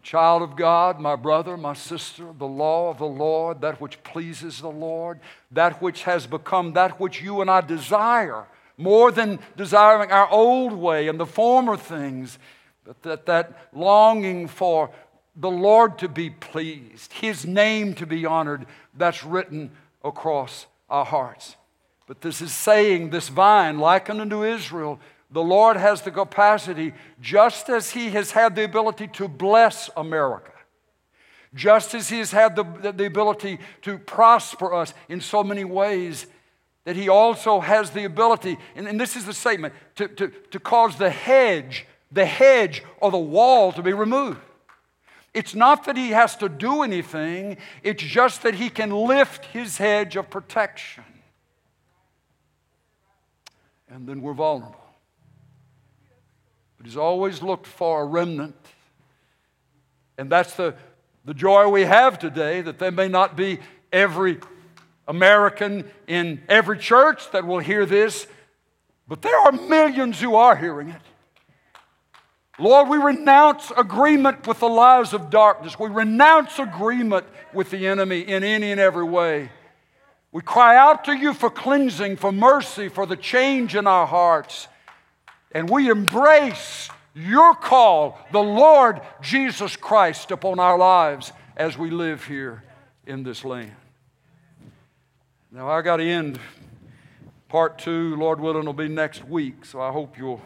Child of God, my brother, my sister, the law of the Lord, that which pleases the Lord, that which has become that which you and I desire, more than desiring our old way and the former things, but that, that longing for the Lord to be pleased, His name to be honored, that's written across our hearts. But this is saying, this vine, likened unto Israel, the Lord has the capacity, just as He has had the ability to bless America, just as He has had the, the ability to prosper us in so many ways, that He also has the ability, and, and this is the statement, to, to, to cause the hedge, the hedge or the wall to be removed. It's not that He has to do anything, it's just that He can lift His hedge of protection. And then we're vulnerable. But he's always looked for a remnant. And that's the, the joy we have today that there may not be every American in every church that will hear this, but there are millions who are hearing it. Lord, we renounce agreement with the lies of darkness. We renounce agreement with the enemy in any and every way. We cry out to you for cleansing, for mercy, for the change in our hearts. And we embrace your call, the Lord Jesus Christ, upon our lives as we live here in this land. Now, I got to end part two. Lord willing, will be next week, so I hope you'll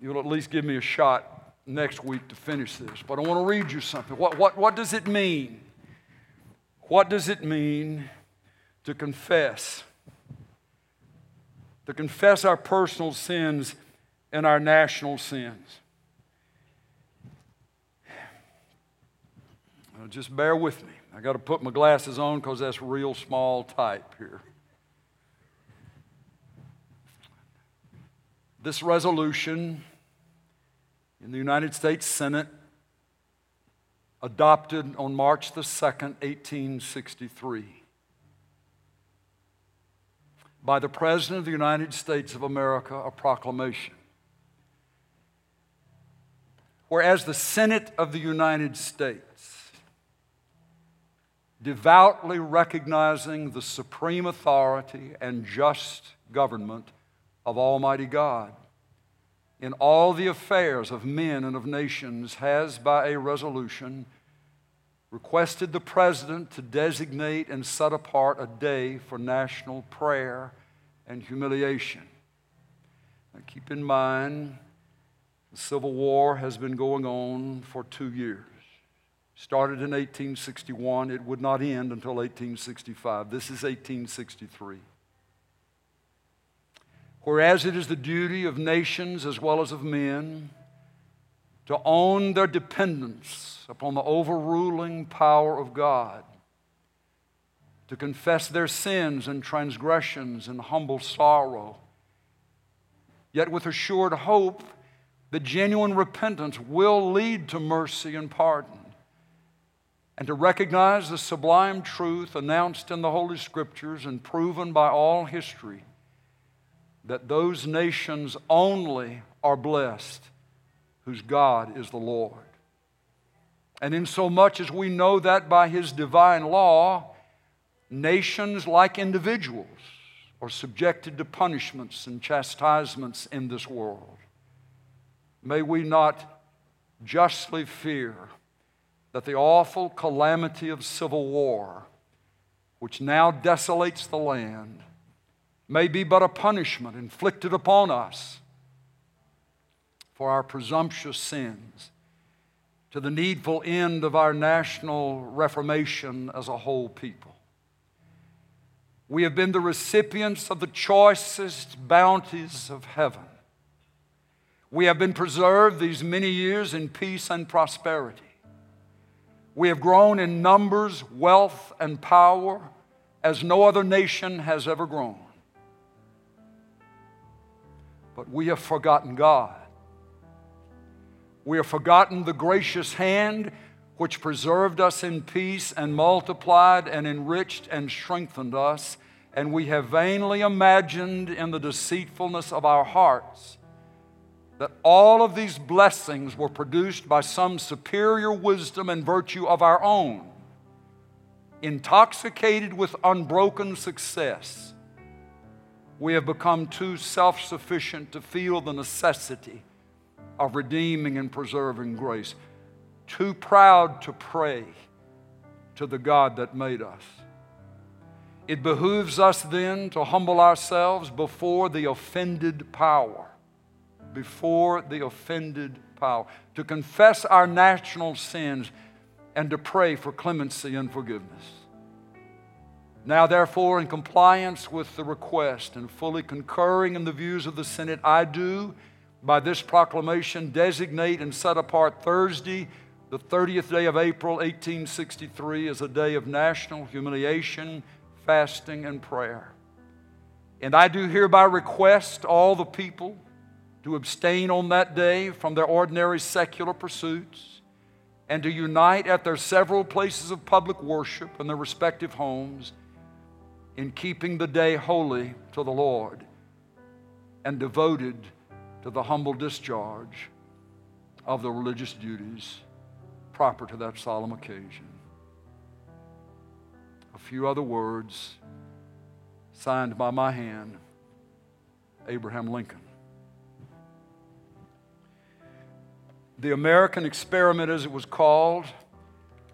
you'll at least give me a shot next week to finish this. But I want to read you something. What, what, what does it mean? What does it mean to confess? To confess our personal sins and our national sins. Now just bear with me. I got to put my glasses on because that's real small type here. This resolution in the United States Senate adopted on March the 2nd, 1863 by the President of the United States of America a proclamation. Whereas the Senate of the United States, devoutly recognizing the supreme authority and just government of Almighty God in all the affairs of men and of nations, has by a resolution requested the President to designate and set apart a day for national prayer and humiliation. Now keep in mind, the Civil War has been going on for two years. Started in 1861, it would not end until 1865. This is 1863. Whereas it is the duty of nations as well as of men to own their dependence upon the overruling power of God, to confess their sins and transgressions in humble sorrow, yet with assured hope that genuine repentance will lead to mercy and pardon, and to recognize the sublime truth announced in the Holy Scriptures and proven by all history that those nations only are blessed whose God is the Lord. And in so much as we know that by His divine law, nations like individuals are subjected to punishments and chastisements in this world. May we not justly fear that the awful calamity of civil war, which now desolates the land, may be but a punishment inflicted upon us for our presumptuous sins to the needful end of our national reformation as a whole people. We have been the recipients of the choicest bounties of heaven. We have been preserved these many years in peace and prosperity. We have grown in numbers, wealth, and power as no other nation has ever grown. But we have forgotten God. We have forgotten the gracious hand which preserved us in peace and multiplied and enriched and strengthened us. And we have vainly imagined in the deceitfulness of our hearts that all of these blessings were produced by some superior wisdom and virtue of our own, intoxicated with unbroken success we have become too self sufficient to feel the necessity of redeeming and preserving grace, too proud to pray to the God that made us. It behooves us then to humble ourselves before the offended power, before the offended power, to confess our national sins and to pray for clemency and forgiveness. Now, therefore, in compliance with the request and fully concurring in the views of the Senate, I do, by this proclamation, designate and set apart Thursday, the 30th day of April, 1863, is a day of national humiliation, fasting, and prayer. And I do hereby request all the people to abstain on that day from their ordinary secular pursuits and to unite at their several places of public worship in their respective homes in keeping the day holy to the Lord and devoted to the humble discharge of the religious duties proper to that solemn occasion. A few other words signed by my hand, Abraham Lincoln. The American experiment, as it was called,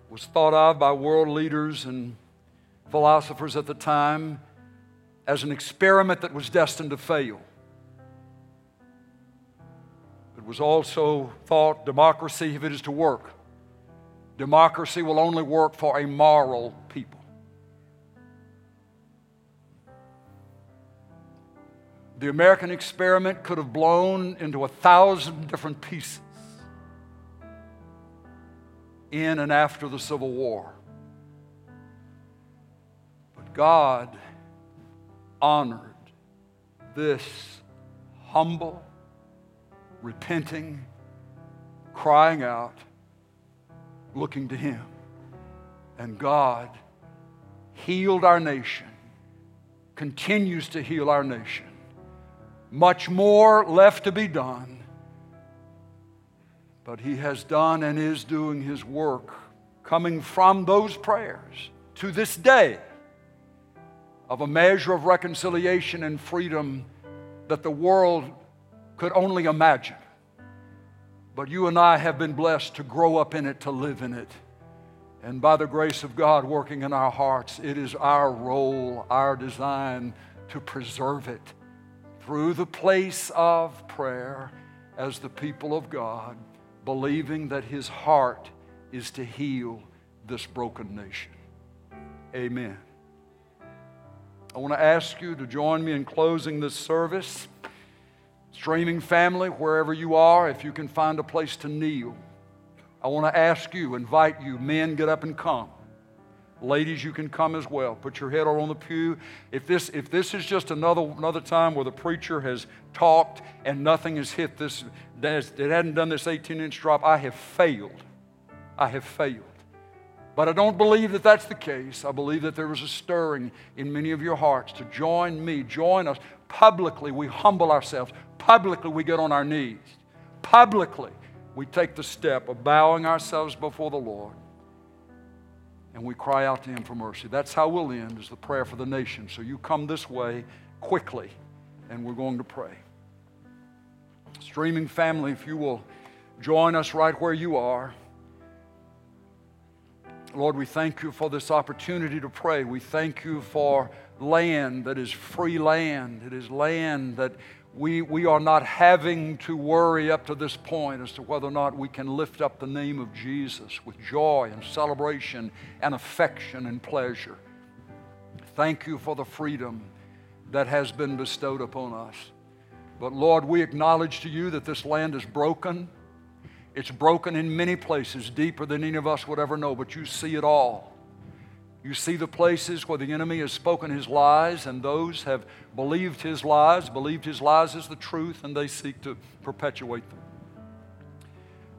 was thought of by world leaders and philosophers at the time as an experiment that was destined to fail. It was also thought democracy, if it is to work, democracy will only work for a moral people. The American experiment could have blown into a thousand different pieces in and after the Civil War. But God honored this humble, repenting, crying out, looking to Him. And God healed our nation, continues to heal our nation. Much more left to be done, but He has done and is doing His work coming from those prayers to this day of a measure of reconciliation and freedom that the world could only imagine. But you and I have been blessed to grow up in it, to live in it. And by the grace of God working in our hearts, it is our role, our design to preserve it through the place of prayer as the people of God, believing that His heart is to heal this broken nation. Amen. I want to ask you to join me in closing this service. Streaming family, wherever you are, if you can find a place to kneel, I want to ask you, invite you, men, get up and come. Ladies, you can come as well. Put your head on the pew. If this, if this is just another, another time where the preacher has talked and nothing has hit this, it hadn't done this 18 inch drop, I have failed. I have failed. But I don't believe that that's the case. I believe that there is a stirring in many of your hearts to join me, join us. Publicly, we humble ourselves. Publicly, we get on our knees. Publicly, we take the step of bowing ourselves before the Lord and we cry out to Him for mercy. That's how we'll end, is the prayer for the nation. So you come this way quickly, and we're going to pray. Streaming family, if you will join us right where you are. Lord, we thank you for this opportunity to pray. We thank you for land that is free land. It is land that we, we are not having to worry up to this point as to whether or not we can lift up the name of Jesus with joy and celebration and affection and pleasure. Thank you for the freedom that has been bestowed upon us. But Lord, we acknowledge to you that this land is broken it's broken in many places, deeper than any of us would ever know, but you see it all. You see the places where the enemy has spoken his lies, and those have believed his lies, believed his lies as the truth, and they seek to perpetuate them.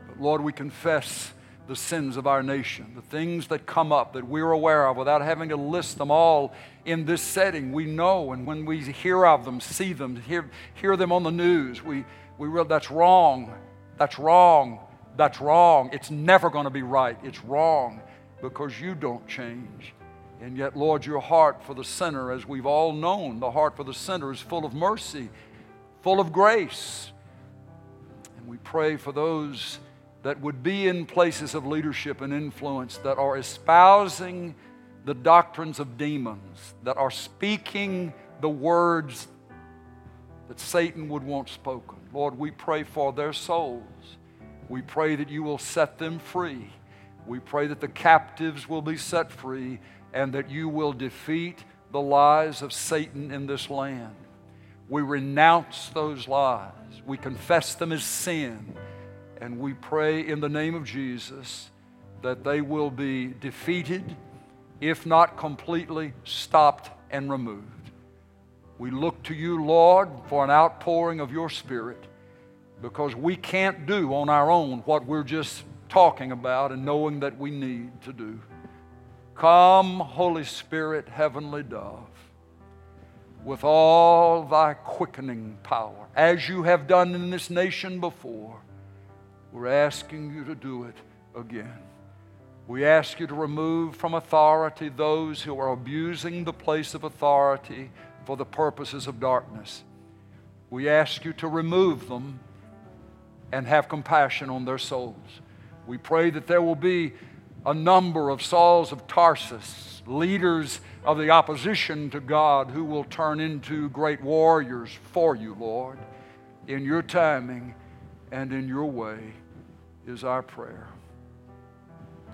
But Lord, we confess the sins of our nation, the things that come up that we're aware of without having to list them all in this setting. We know, and when we hear of them, see them, hear, hear them on the news, we, we realize that's wrong. That's wrong. That's wrong. It's never going to be right. It's wrong because you don't change. And yet, Lord, your heart for the sinner, as we've all known, the heart for the sinner is full of mercy, full of grace. And we pray for those that would be in places of leadership and influence that are espousing the doctrines of demons, that are speaking the words that Satan would want spoken. Lord, we pray for their souls. We pray that you will set them free. We pray that the captives will be set free and that you will defeat the lies of Satan in this land. We renounce those lies. We confess them as sin. And we pray in the name of Jesus that they will be defeated, if not completely stopped and removed. We look to you, Lord, for an outpouring of your Spirit because we can't do on our own what we're just talking about and knowing that we need to do. Come, Holy Spirit, heavenly dove, with all thy quickening power, as you have done in this nation before. We're asking you to do it again. We ask you to remove from authority those who are abusing the place of authority for the purposes of darkness. We ask you to remove them and have compassion on their souls. We pray that there will be a number of Sauls of Tarsus, leaders of the opposition to God, who will turn into great warriors for you, Lord, in your timing and in your way is our prayer.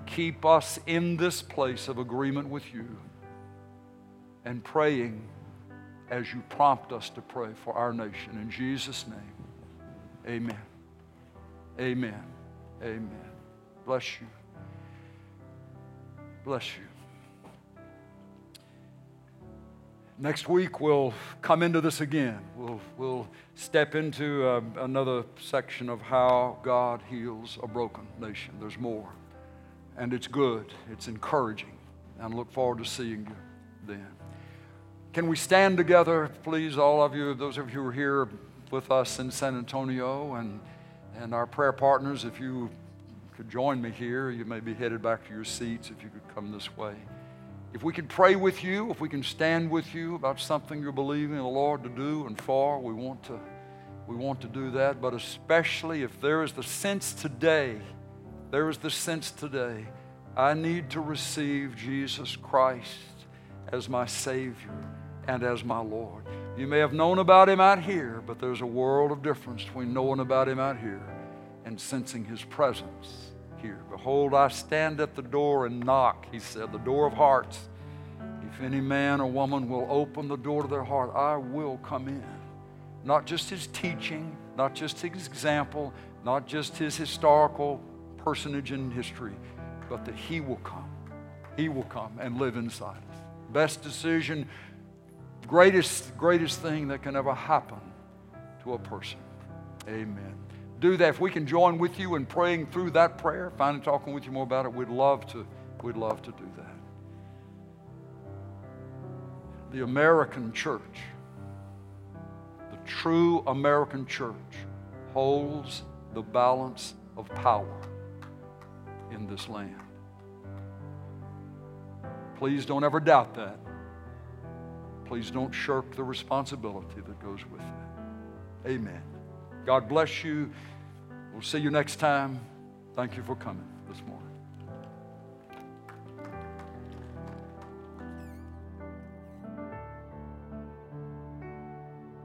Keep us in this place of agreement with you and praying as you prompt us to pray for our nation. In Jesus' name, amen. Amen. Amen. Bless you. Bless you. Next week, we'll come into this again. We'll, we'll step into uh, another section of how God heals a broken nation. There's more. And it's good, it's encouraging. And I look forward to seeing you then. Can we stand together, please, all of you, those of you who are here with us in San Antonio, and, and our prayer partners, if you could join me here, you may be headed back to your seats if you could come this way. If we can pray with you, if we can stand with you about something you're believing the Lord to do and for, we want to, we want to do that. But especially if there is the sense today, there is the sense today, I need to receive Jesus Christ as my Savior and as my Lord. You may have known about Him out here, but there's a world of difference between knowing about Him out here and sensing His presence here. Behold, I stand at the door and knock, he said, the door of hearts. If any man or woman will open the door to their heart, I will come in. Not just his teaching, not just his example, not just his historical personage in history, but that he will come. He will come and live inside us. Best decision, greatest, greatest thing that can ever happen to a person. Amen do that. If we can join with you in praying through that prayer, finding talking with you more about it, we'd love to, we'd love to do that. The American church, the true American church, holds the balance of power in this land. Please don't ever doubt that. Please don't shirk the responsibility that goes with it. Amen. God bless you. We'll see you next time. Thank you for coming.